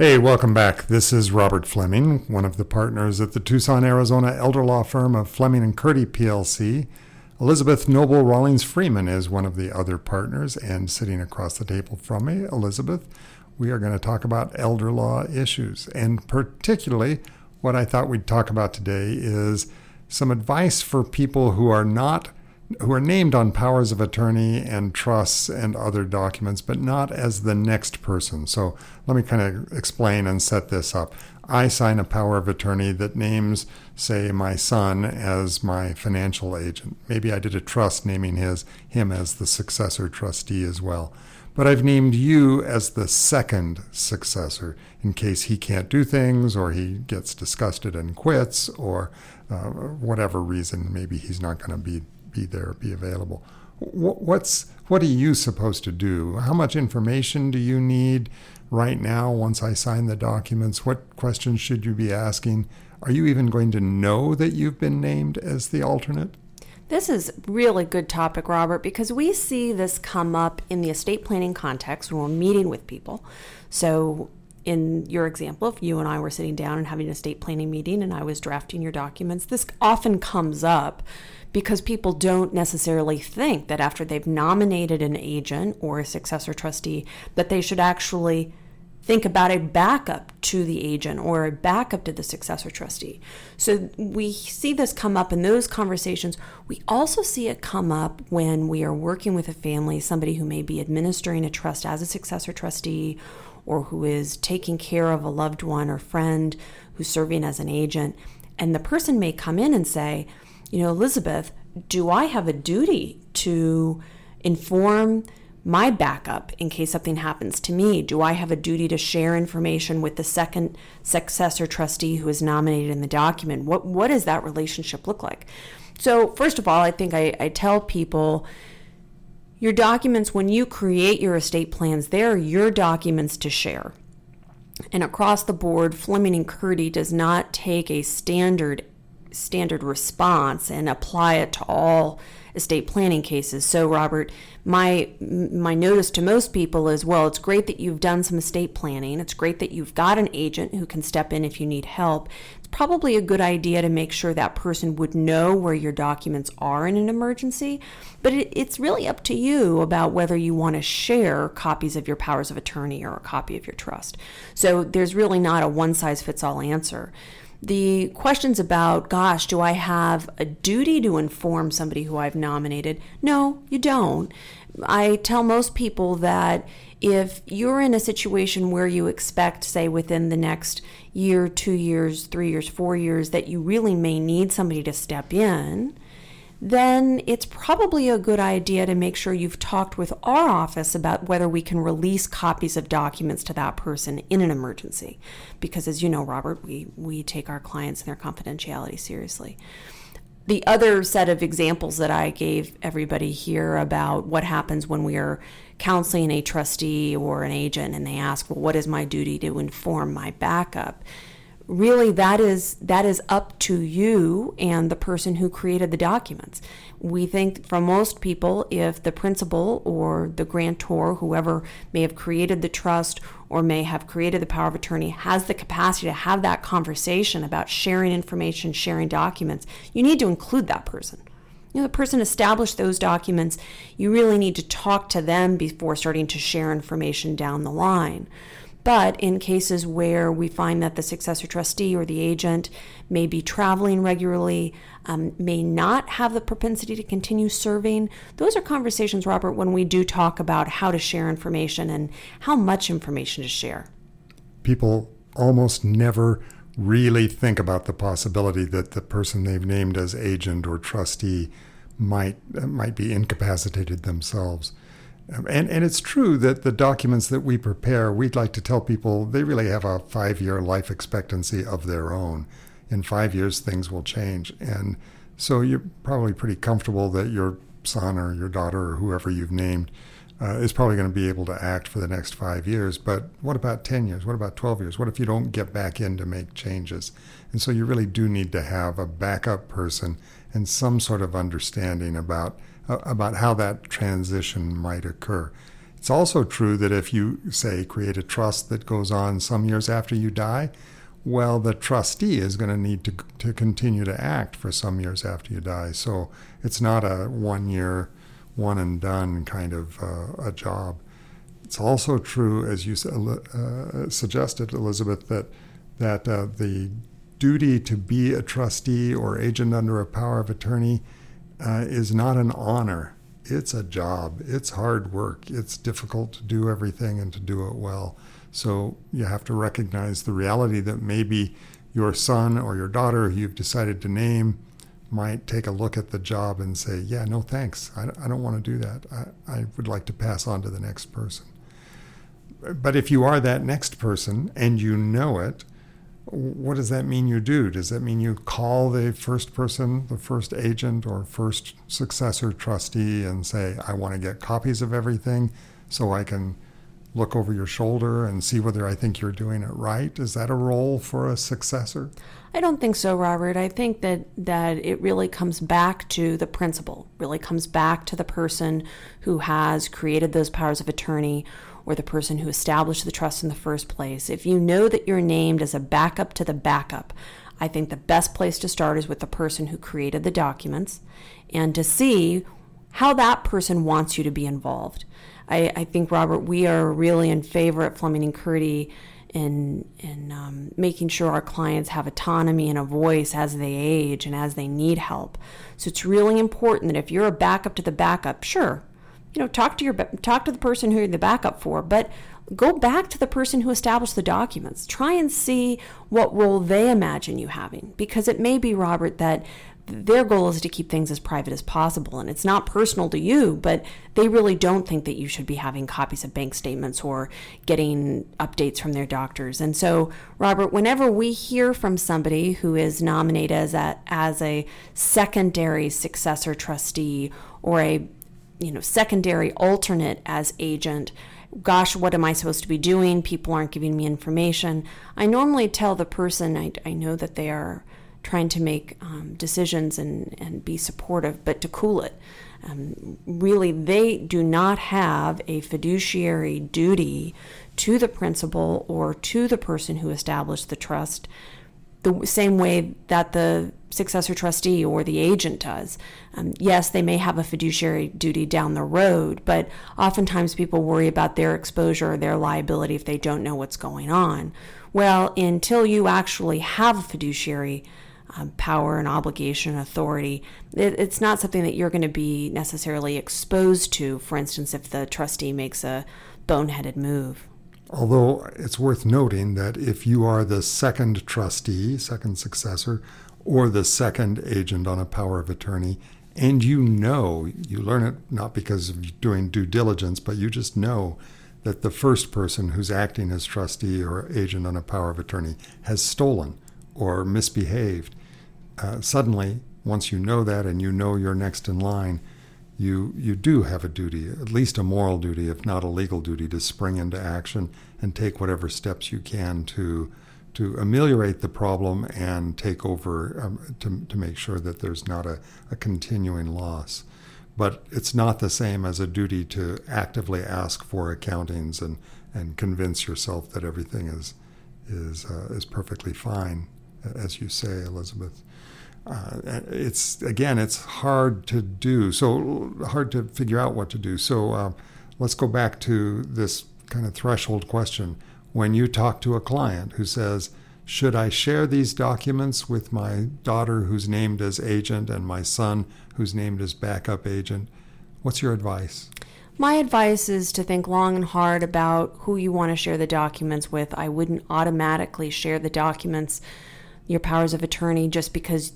Hey, welcome back. This is Robert Fleming, one of the partners at the Tucson, Arizona elder law firm of Fleming and Curti PLC. Elizabeth Noble Rawlings Freeman is one of the other partners, and sitting across the table from me, Elizabeth, we are going to talk about elder law issues. And particularly, what I thought we'd talk about today is some advice for people who are not who are named on powers of attorney and trusts and other documents, but not as the next person. So let me kind of explain and set this up. I sign a power of attorney that names, say, my son as my financial agent. Maybe I did a trust naming his him as the successor trustee as well. But I've named you as the second successor in case he can't do things or he gets disgusted and quits or uh, whatever reason. Maybe he's not going to be be there, be available. What's what are you supposed to do? How much information do you need right now once I sign the documents? What questions should you be asking? Are you even going to know that you've been named as the alternate? This is really good topic, Robert, because we see this come up in the estate planning context when we're meeting with people. So, in your example, if you and I were sitting down and having an estate planning meeting and I was drafting your documents, this often comes up because people don't necessarily think that after they've nominated an agent or a successor trustee that they should actually think about a backup to the agent or a backup to the successor trustee. So we see this come up in those conversations. We also see it come up when we are working with a family, somebody who may be administering a trust as a successor trustee or who is taking care of a loved one or friend who's serving as an agent. And the person may come in and say, you know, Elizabeth, do I have a duty to inform my backup in case something happens to me? Do I have a duty to share information with the second successor trustee who is nominated in the document? What what does that relationship look like? So first of all, I think I, I tell people your documents when you create your estate plans, they're your documents to share. And across the board, Fleming and Curti does not take a standard standard response and apply it to all estate planning cases. So Robert, my my notice to most people is well, it's great that you've done some estate planning. It's great that you've got an agent who can step in if you need help. It's probably a good idea to make sure that person would know where your documents are in an emergency, but it, it's really up to you about whether you want to share copies of your powers of attorney or a copy of your trust. So there's really not a one size fits all answer the questions about, gosh, do I have a duty to inform somebody who I've nominated? No, you don't. I tell most people that if you're in a situation where you expect, say, within the next year, two years, three years, four years, that you really may need somebody to step in, then it's probably a good idea to make sure you've talked with our office about whether we can release copies of documents to that person in an emergency. Because as you know, Robert, we, we take our clients and their confidentiality seriously. The other set of examples that I gave everybody here about what happens when we are counseling a trustee or an agent and they ask, well, what is my duty to inform my backup? Really that is that is up to you and the person who created the documents. We think for most people if the principal or the grantor whoever may have created the trust or may have created the power of attorney has the capacity to have that conversation about sharing information, sharing documents, you need to include that person. You know, the person established those documents. You really need to talk to them before starting to share information down the line. But in cases where we find that the successor trustee or the agent may be traveling regularly, um, may not have the propensity to continue serving, those are conversations, Robert, when we do talk about how to share information and how much information to share. People almost never really think about the possibility that the person they've named as agent or trustee might might be incapacitated themselves. And, and it's true that the documents that we prepare, we'd like to tell people they really have a five year life expectancy of their own. In five years, things will change. And so you're probably pretty comfortable that your son or your daughter or whoever you've named uh, is probably going to be able to act for the next five years. But what about 10 years? What about 12 years? What if you don't get back in to make changes? And so you really do need to have a backup person and some sort of understanding about about how that transition might occur. It's also true that if you, say, create a trust that goes on some years after you die, well, the trustee is going to need to, to continue to act for some years after you die. So it's not a one year, one and done kind of uh, a job. It's also true, as you uh, suggested, Elizabeth, that that uh, the duty to be a trustee or agent under a power of attorney uh, is not an honor. It's a job. It's hard work. It's difficult to do everything and to do it well. So you have to recognize the reality that maybe your son or your daughter who you've decided to name might take a look at the job and say, Yeah, no thanks. I, I don't want to do that. I, I would like to pass on to the next person. But if you are that next person and you know it, what does that mean you do? Does that mean you call the first person, the first agent or first successor trustee and say, I want to get copies of everything so I can look over your shoulder and see whether I think you're doing it right? Is that a role for a successor? I don't think so, Robert. I think that that it really comes back to the principal, really comes back to the person who has created those powers of attorney or the person who established the trust in the first place. If you know that you're named as a backup to the backup, I think the best place to start is with the person who created the documents and to see how that person wants you to be involved. I, I think, Robert, we are really in favor at Fleming and Curti in, in um, making sure our clients have autonomy and a voice as they age and as they need help. So it's really important that if you're a backup to the backup, sure, you know, talk to your talk to the person who you're the backup for, but go back to the person who established the documents. Try and see what role they imagine you having, because it may be Robert that their goal is to keep things as private as possible and it's not personal to you but they really don't think that you should be having copies of bank statements or getting updates from their doctors and so robert whenever we hear from somebody who is nominated as a, as a secondary successor trustee or a you know secondary alternate as agent. Gosh what am i supposed to be doing? People aren't giving me information. I normally tell the person i, I know that they are trying to make um, decisions and, and be supportive, but to cool it. Um, really, they do not have a fiduciary duty to the principal or to the person who established the trust the same way that the successor trustee or the agent does. Um, yes, they may have a fiduciary duty down the road, but oftentimes people worry about their exposure or their liability if they don't know what's going on. Well, until you actually have a fiduciary um, power and obligation authority. It, it's not something that you're going to be necessarily exposed to, for instance, if the trustee makes a boneheaded move. Although it's worth noting that if you are the second trustee, second successor, or the second agent on a power of attorney, and you know, you learn it not because of doing due diligence, but you just know that the first person who's acting as trustee or agent on a power of attorney has stolen or misbehaved, uh, suddenly, once you know that and you know you're next in line, you you do have a duty, at least a moral duty, if not a legal duty, to spring into action and take whatever steps you can to to ameliorate the problem and take over um, to, to make sure that there's not a, a continuing loss. But it's not the same as a duty to actively ask for accountings and, and convince yourself that everything is is uh, is perfectly fine, as you say, Elizabeth uh, it's again, it's hard to do. So hard to figure out what to do. So uh, let's go back to this kind of threshold question. When you talk to a client who says, "Should I share these documents with my daughter, who's named as agent, and my son, who's named as backup agent?" What's your advice? My advice is to think long and hard about who you want to share the documents with. I wouldn't automatically share the documents, your powers of attorney, just because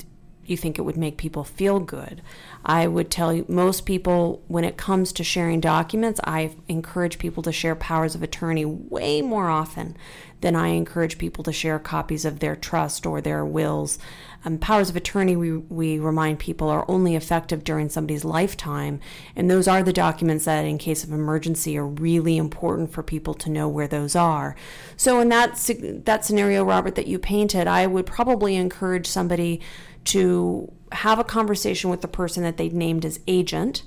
you think it would make people feel good. I would tell you, most people, when it comes to sharing documents, I encourage people to share powers of attorney way more often than I encourage people to share copies of their trust or their wills. Um, powers of attorney, we, we remind people, are only effective during somebody's lifetime. And those are the documents that, in case of emergency, are really important for people to know where those are. So, in that, that scenario, Robert, that you painted, I would probably encourage somebody to have a conversation with the person that they've named as agent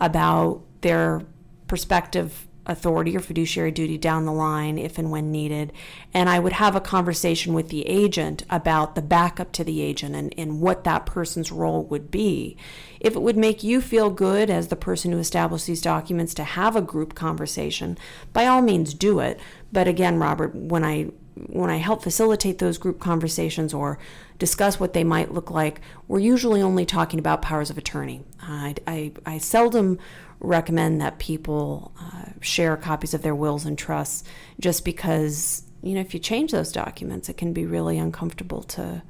about their prospective authority or fiduciary duty down the line if and when needed. And I would have a conversation with the agent about the backup to the agent and, and what that person's role would be. If it would make you feel good as the person who established these documents to have a group conversation, by all means do it. But again, Robert, when I when I help facilitate those group conversations or discuss what they might look like, we're usually only talking about powers of attorney. I, I, I seldom recommend that people uh, share copies of their wills and trusts just because you know if you change those documents it can be really uncomfortable to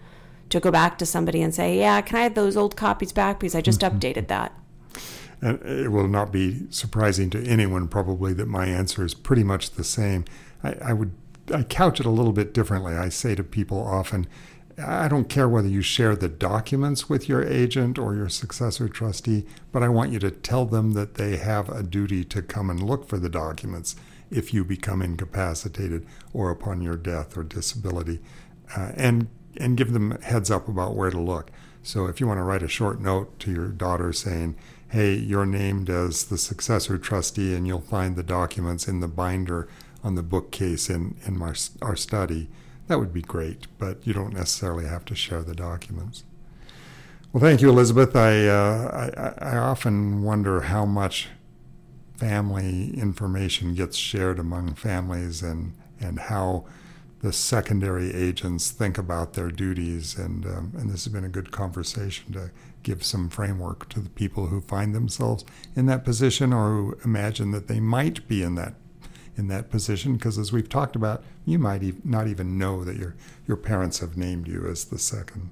to go back to somebody and say yeah can i have those old copies back because i just mm-hmm. updated that and it will not be surprising to anyone probably that my answer is pretty much the same I, I would i couch it a little bit differently i say to people often I don't care whether you share the documents with your agent or your successor trustee, but I want you to tell them that they have a duty to come and look for the documents if you become incapacitated or upon your death or disability, uh, and and give them heads up about where to look. So if you want to write a short note to your daughter saying, "Hey, you're named as the successor trustee, and you'll find the documents in the binder on the bookcase in in our, our study." that would be great, but you don't necessarily have to share the documents. Well, thank you, Elizabeth. I, uh, I, I often wonder how much family information gets shared among families and, and how the secondary agents think about their duties. And, um, and this has been a good conversation to give some framework to the people who find themselves in that position or who imagine that they might be in that in that position because as we've talked about you might e- not even know that your your parents have named you as the second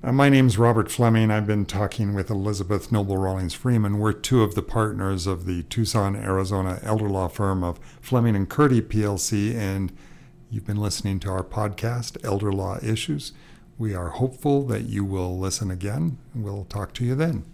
uh, my name's Robert Fleming. I've been talking with Elizabeth Noble Rawlings Freeman. We're two of the partners of the Tucson, Arizona elder law firm of Fleming and Curti PLC, and you've been listening to our podcast, Elder Law Issues. We are hopeful that you will listen again. We'll talk to you then.